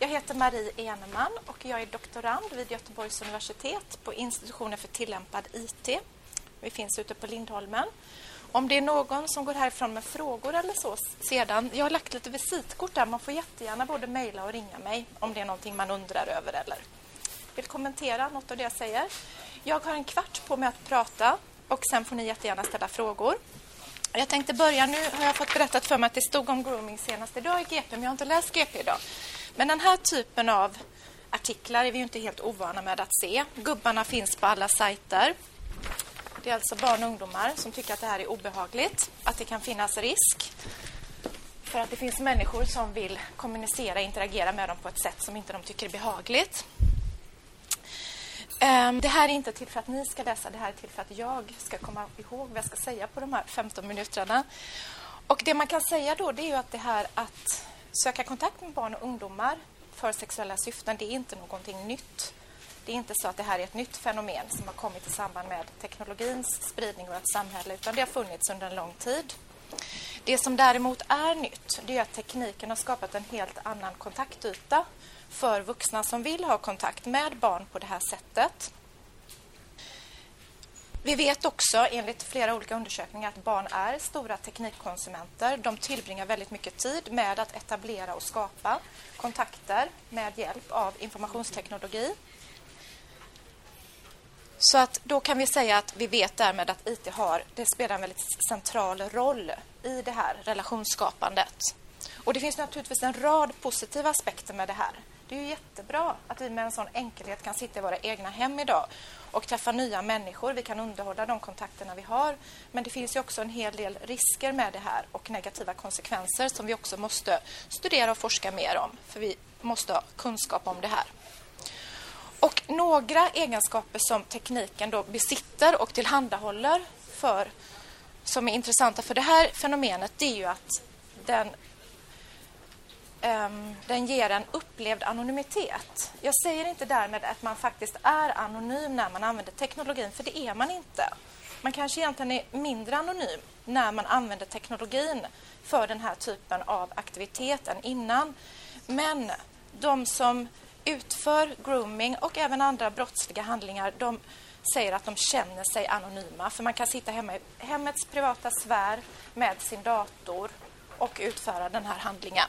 Jag heter Marie Eneman och jag är doktorand vid Göteborgs universitet på institutionen för tillämpad IT. Vi finns ute på Lindholmen. Om det är någon som går härifrån med frågor eller så sedan. Jag har lagt lite visitkort där. Man får jättegärna både mejla och ringa mig om det är någonting man undrar över eller vill kommentera något av det jag säger. Jag har en kvart på mig att prata och sen får ni jättegärna ställa frågor. Jag tänkte börja nu, har jag fått berättat för mig att det stod om grooming senast idag i GP, men jag har inte läst GP idag. Men den här typen av artiklar är vi inte helt ovana med att se. Gubbarna finns på alla sajter. Det är alltså barn och ungdomar som tycker att det här är obehagligt, att det kan finnas risk för att det finns människor som vill kommunicera och interagera med dem på ett sätt som inte de tycker är behagligt. Ehm, det här är inte till för att ni ska läsa, det här är till för att jag ska komma ihåg vad jag ska säga på de här 15 minuterna. Och det man kan säga då det är ju att det här att söka kontakt med barn och ungdomar för sexuella syften, det är inte någonting nytt. Det är inte så att det här är ett nytt fenomen som har kommit i samband med teknologins spridning i vårt samhälle, utan det har funnits under en lång tid. Det som däremot är nytt, det är att tekniken har skapat en helt annan kontaktyta för vuxna som vill ha kontakt med barn på det här sättet. Vi vet också enligt flera olika undersökningar att barn är stora teknikkonsumenter. De tillbringar väldigt mycket tid med att etablera och skapa kontakter med hjälp av informationsteknologi. Så att då kan vi säga att vi vet därmed att IT har, det spelar en väldigt central roll i det här relationsskapandet. Och det finns naturligtvis en rad positiva aspekter med det här. Det är ju jättebra att vi med en sån enkelhet kan sitta i våra egna hem idag och träffa nya människor. Vi kan underhålla de kontakterna vi har. Men det finns ju också en hel del risker med det här och negativa konsekvenser som vi också måste studera och forska mer om. För vi måste ha kunskap om det här. Och några egenskaper som tekniken då besitter och tillhandahåller för, som är intressanta för det här fenomenet det är ju att den um, den ger en upplevd anonymitet. Jag säger inte därmed att man faktiskt är anonym när man använder teknologin, för det är man inte. Man kanske egentligen är mindre anonym när man använder teknologin för den här typen av aktivitet än innan. Men de som utför grooming och även andra brottsliga handlingar, de säger att de känner sig anonyma. För man kan sitta hemma i hemmets privata sfär med sin dator och utföra den här handlingen.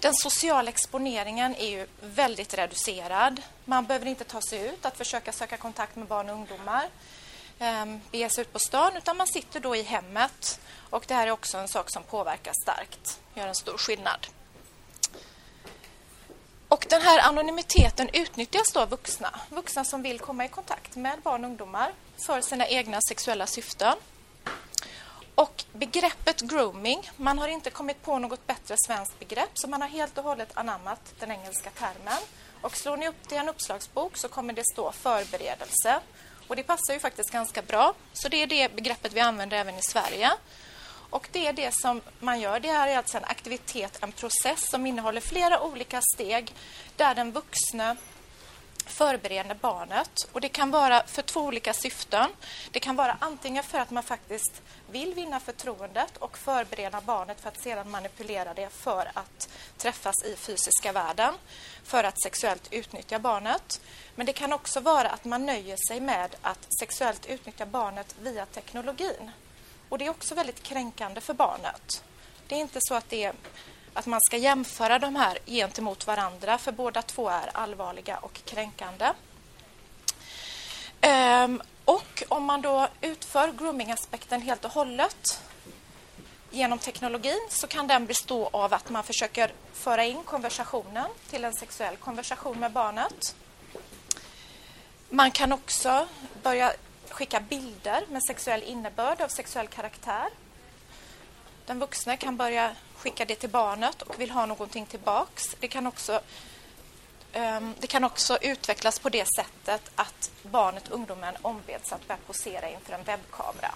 Den sociala exponeringen är ju väldigt reducerad. Man behöver inte ta sig ut att försöka söka kontakt med barn och ungdomar ehm, bege sig ut på stan, utan man sitter då i hemmet. Och Det här är också en sak som påverkar starkt, gör en stor skillnad. Och Den här anonymiteten utnyttjas då av vuxna. Vuxna som vill komma i kontakt med barn och ungdomar för sina egna sexuella syften. Och begreppet grooming, man har inte kommit på något bättre svenskt begrepp så man har helt och hållet anammat den engelska termen. Och slår ni upp det i en uppslagsbok så kommer det stå förberedelse. Och det passar ju faktiskt ganska bra. Så det är det begreppet vi använder även i Sverige. Och det är det som man gör. Det här är alltså en aktivitet, en process som innehåller flera olika steg där den vuxne förbereder barnet. Och Det kan vara för två olika syften. Det kan vara antingen för att man faktiskt vill vinna förtroendet och förbereda barnet för att sedan manipulera det för att träffas i fysiska världen för att sexuellt utnyttja barnet. Men det kan också vara att man nöjer sig med att sexuellt utnyttja barnet via teknologin. Och Det är också väldigt kränkande för barnet. Det är inte så att det är att man ska jämföra de här gentemot varandra för båda två är allvarliga och kränkande. Ehm, och om man då utför groomingaspekten helt och hållet genom teknologin så kan den bestå av att man försöker föra in konversationen till en sexuell konversation med barnet. Man kan också börja skicka bilder med sexuell innebörd av sexuell karaktär. Den vuxna kan börja skickar det till barnet och vill ha någonting tillbaks. Det kan också, um, det kan också utvecklas på det sättet att barnet, ungdomen, ombeds att börja posera inför en webbkamera.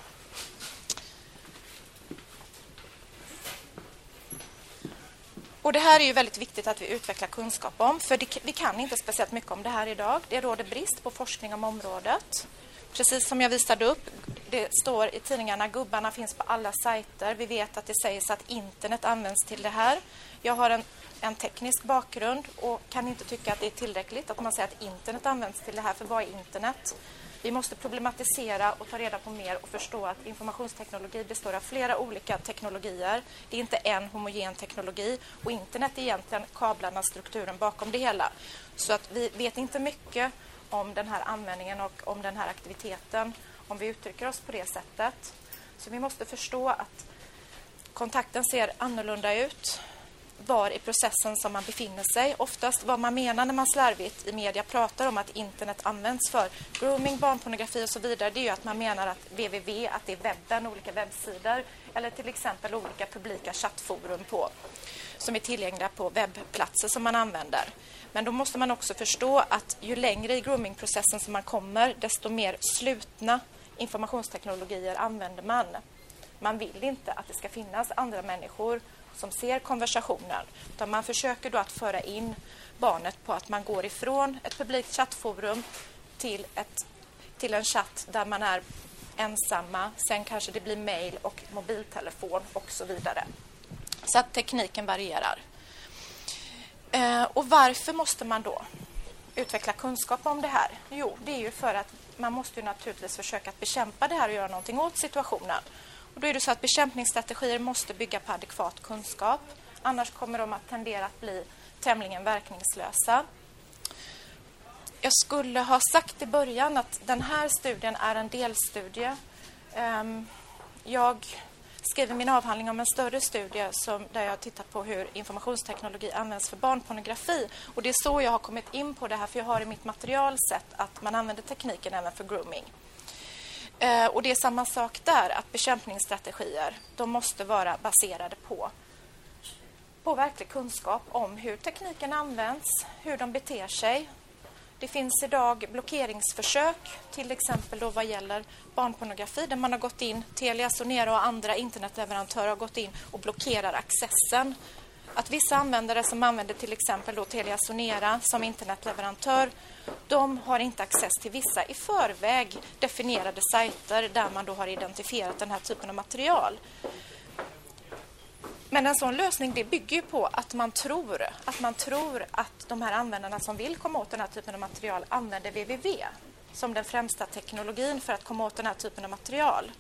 Och Det här är ju väldigt viktigt att vi utvecklar kunskap om, för det, vi kan inte speciellt mycket om det här idag. Det råder brist på forskning om området. Precis som jag visade upp, det står i tidningarna, gubbarna finns på alla sajter. Vi vet att det sägs att internet används till det här. Jag har en en teknisk bakgrund och kan inte tycka att det är tillräckligt att man säger att internet används till det här. För vad är internet? Vi måste problematisera och ta reda på mer och förstå att informationsteknologi består av flera olika teknologier. Det är inte en homogen teknologi och internet är egentligen kablarna, strukturen bakom det hela. Så att vi vet inte mycket om den här användningen och om den här aktiviteten om vi uttrycker oss på det sättet. Så vi måste förstå att kontakten ser annorlunda ut var i processen som man befinner sig. Oftast vad man menar när man slarvigt i media pratar om att internet används för grooming, barnpornografi och så vidare, det är ju att man menar att www, att det är webben, olika webbsidor eller till exempel olika publika chattforum på, som är tillgängliga på webbplatser som man använder. Men då måste man också förstå att ju längre i groomingprocessen som man kommer, desto mer slutna informationsteknologier använder man. Man vill inte att det ska finnas andra människor som ser konversationen. Utan man försöker då att föra in barnet på att man går ifrån ett publikt chattforum till, ett, till en chatt där man är ensamma. Sen kanske det blir mejl och mobiltelefon och så vidare. Så att tekniken varierar. Eh, och varför måste man då utveckla kunskap om det här? Jo, det är ju för att man måste ju naturligtvis försöka att bekämpa det här och göra någonting åt situationen. Och då är det så att bekämpningsstrategier måste bygga på adekvat kunskap. Annars kommer de att tendera att bli tämligen verkningslösa. Jag skulle ha sagt i början att den här studien är en delstudie. Ehm, jag skriver min avhandling om en större studie som, där jag tittat på hur informationsteknologi används för barnpornografi. Och det är så jag har kommit in på det här, för jag har i mitt material sett att man använder tekniken även för grooming. Eh, och det är samma sak där, att bekämpningsstrategier de måste vara baserade på, på verklig kunskap om hur tekniken används, hur de beter sig. Det finns idag blockeringsförsök, till exempel då vad gäller barnpornografi, där man har gått in, Telia Sonera och andra internetleverantörer har gått in och blockerar accessen att vissa användare som använder till exempel då Telia Sonera som internetleverantör, de har inte access till vissa i förväg definierade sajter där man då har identifierat den här typen av material. Men en sån lösning det bygger ju på att man tror att man tror att de här användarna som vill komma åt den här typen av material använder www som den främsta teknologin för att komma åt den här typen av material.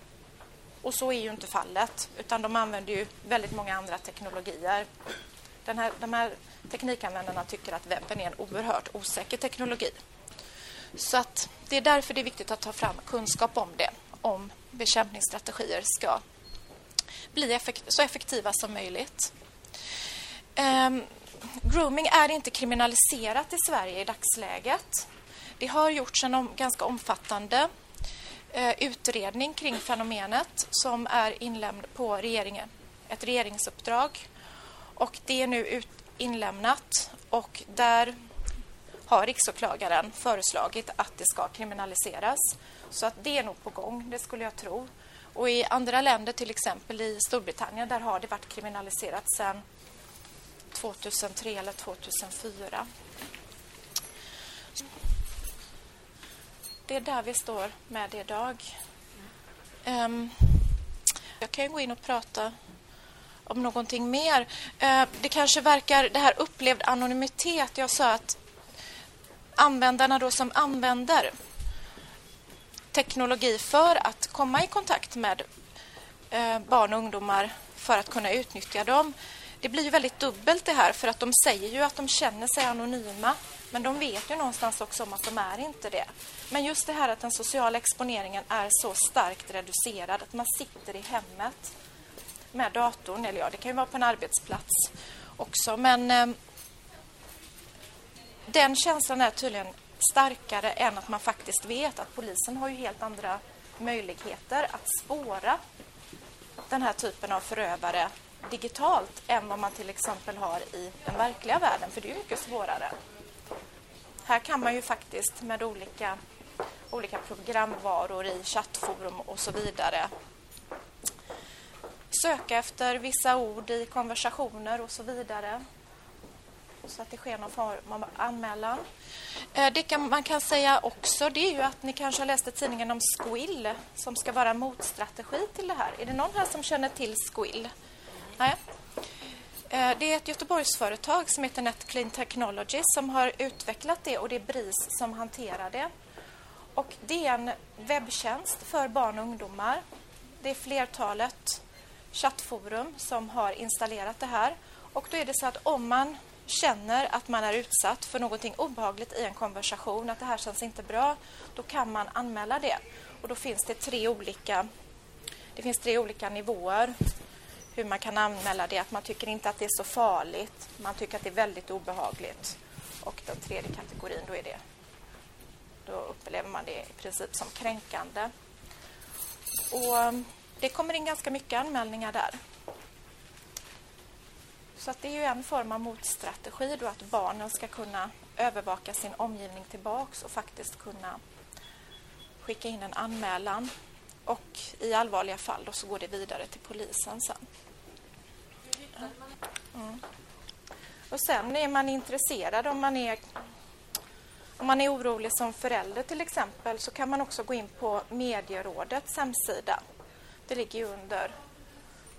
Och så är ju inte fallet, utan de använder ju väldigt många andra teknologier. Den här, de här teknikanvändarna tycker att webben är en oerhört osäker teknologi. Så att det är därför det är viktigt att ta fram kunskap om det, om bekämpningsstrategier ska bli effekt så effektiva som möjligt. Um, grooming är inte kriminaliserat i Sverige i dagsläget. Det har gjorts en om, ganska omfattande uh, utredning kring fenomenet som är inlämnad på regeringen, ett regeringsuppdrag. Och det är nu ut, inlämnat och där har riksåklagaren föreslagit att det ska kriminaliseras. Så att det är nog på gång, det skulle jag tro. Och i andra länder, till exempel i Storbritannien, där har det varit kriminaliserat sedan 2003 eller 2004. det är där vi står med det idag. Um, jag kan gå in och prata om någonting mer. Uh, det kanske verkar, det här upplevd anonymitet. Jag sa att användarna då som använder teknologi för att komma i kontakt med eh, barn och ungdomar för att kunna utnyttja dem. Det blir ju väldigt dubbelt det här för att de säger ju att de känner sig anonyma men de vet ju någonstans också om att de är inte det. Men just det här att den sociala exponeringen är så starkt reducerad att man sitter i hemmet med datorn, eller ja, det kan ju vara på en arbetsplats också, men eh, den känslan är tydligen starkare än att man faktiskt vet att polisen har ju helt andra möjligheter att spåra den här typen av förövare digitalt än vad man till exempel har i den verkliga världen, för det är mycket svårare. Här kan man ju faktiskt med olika, olika programvaror i chattforum och så vidare söka efter vissa ord i konversationer och så vidare så att det sker någon form av anmälan. Eh, det kan, man kan säga också det är ju att ni kanske har läst i tidningen om Squill som ska vara motstrategi till det här. Är det någon här som känner till Squill? Nej. Eh, det är ett Göteborgsföretag som heter Net Clean Technology som har utvecklat det och det är BRIS som hanterar det. Och det är en webbtjänst för barn och ungdomar. Det är flertalet chattforum som har installerat det här. Och då är det så att om man känner att man är utsatt för någonting obehagligt i en konversation, att det här känns inte bra, då kan man anmäla det. Och då finns det tre olika, det finns tre olika nivåer hur man kan anmäla det. Att man tycker inte att det är så farligt, man tycker att det är väldigt obehagligt. Och den tredje kategorin, då är det då upplever man det i princip som kränkande. Och eh, det kommer in ganska mycket anmälningar där. Så att det är ju en form av motstrategi då att barnen ska kunna övervaka sin omgivning tillbaks och faktiskt kunna skicka in en anmälan. Och i allvarliga fall då så går det vidare till polisen sen. Mm. Och sen är man intresserad om man är om man är orolig som förälder till exempel så kan man också gå in på Medierådets hemsida. Det ligger ju under,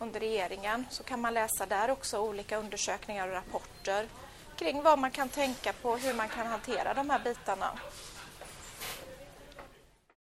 under regeringen. Så kan man läsa där också olika undersökningar och rapporter kring vad man kan tänka på, hur man kan hantera de här bitarna.